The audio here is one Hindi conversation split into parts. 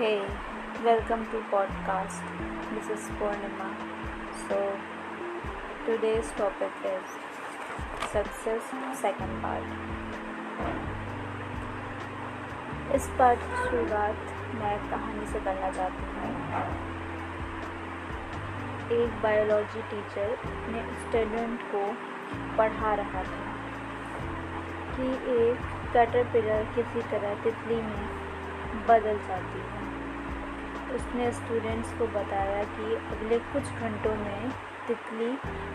Welcome to podcast. This is Purnima. So, today's topic is success second part. इस पार्ट की शुरुआत मैं कहानी से करना चाहती हूँ एक बायोलॉजी टीचर अपने स्टूडेंट को पढ़ा रहा था कि एक कैटरपिलर किसी तरह तितली में बदल जाती है उसने स्टूडेंट्स को बताया कि अगले कुछ घंटों में तितली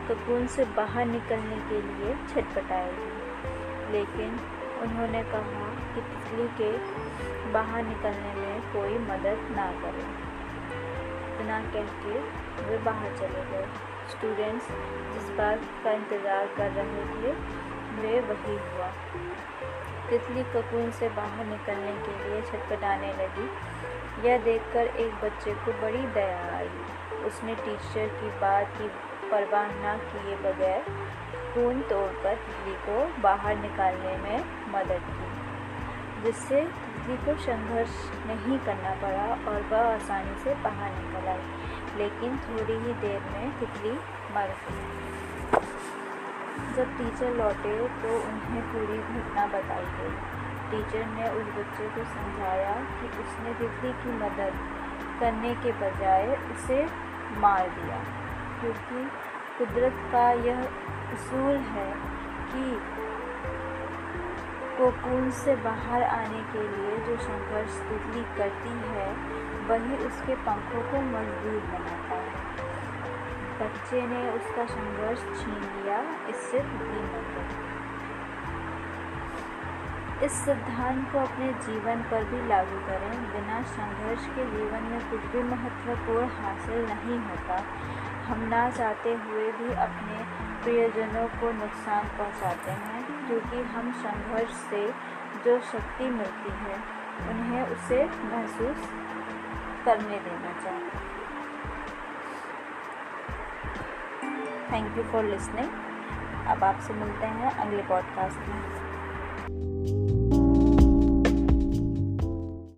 ककून से बाहर निकलने के लिए छटपटाएगी लेकिन उन्होंने कहा कि तितली के बाहर निकलने में कोई मदद ना करे। इतना कह के वे बाहर चले गए। स्टूडेंट्स जिस बात का इंतज़ार कर रहे थे, वे वही हुआ। तितली ककून से बाहर निकलने के लिए छटपटाने लगी। यह देखकर एक बच्चे को बड़ी दया आई। उसने टीचर की बात की परवाह न किए बगैर खून तोड़कर तितली को बाहर निकालने में मदद की, जिससे तितली को संघर्ष नहीं करना पड़ा और वह आसानी से बाहर निकल आई, लेकिन थोड़ी ही देर में तितली मर गई। जब टीचर लौटे तो उन्हें पूरी घटना बताई गई। टीचर ने उस बच्चे को समझाया कि उसने तितली की मदद करने के बजाय उसे मार दिया, क्योंकि कुदरत का यह उसूल है कि कोकून से बाहर आने के लिए जो संघर्ष तितली करती है, वही उसके पंखों को मज़बूत बनाता है। बच्चे ने उसका संघर्ष छीन लिया, इससे तितली मर गई। इस सिद्धांत को अपने जीवन पर भी लागू करें। बिना संघर्ष के जीवन में कुछ भी महत्वपूर्ण हासिल नहीं होता। हम ना चाहते हुए भी अपने प्रियजनों को नुकसान पहुंचाते हैं, क्योंकि हम संघर्ष से जो शक्ति मिलती है, उन्हें उसे महसूस करने देना चाहिए। थैंक यू फॉर लिसनिंग अब आपसे मिलते हैं अगले पॉडकास्ट में।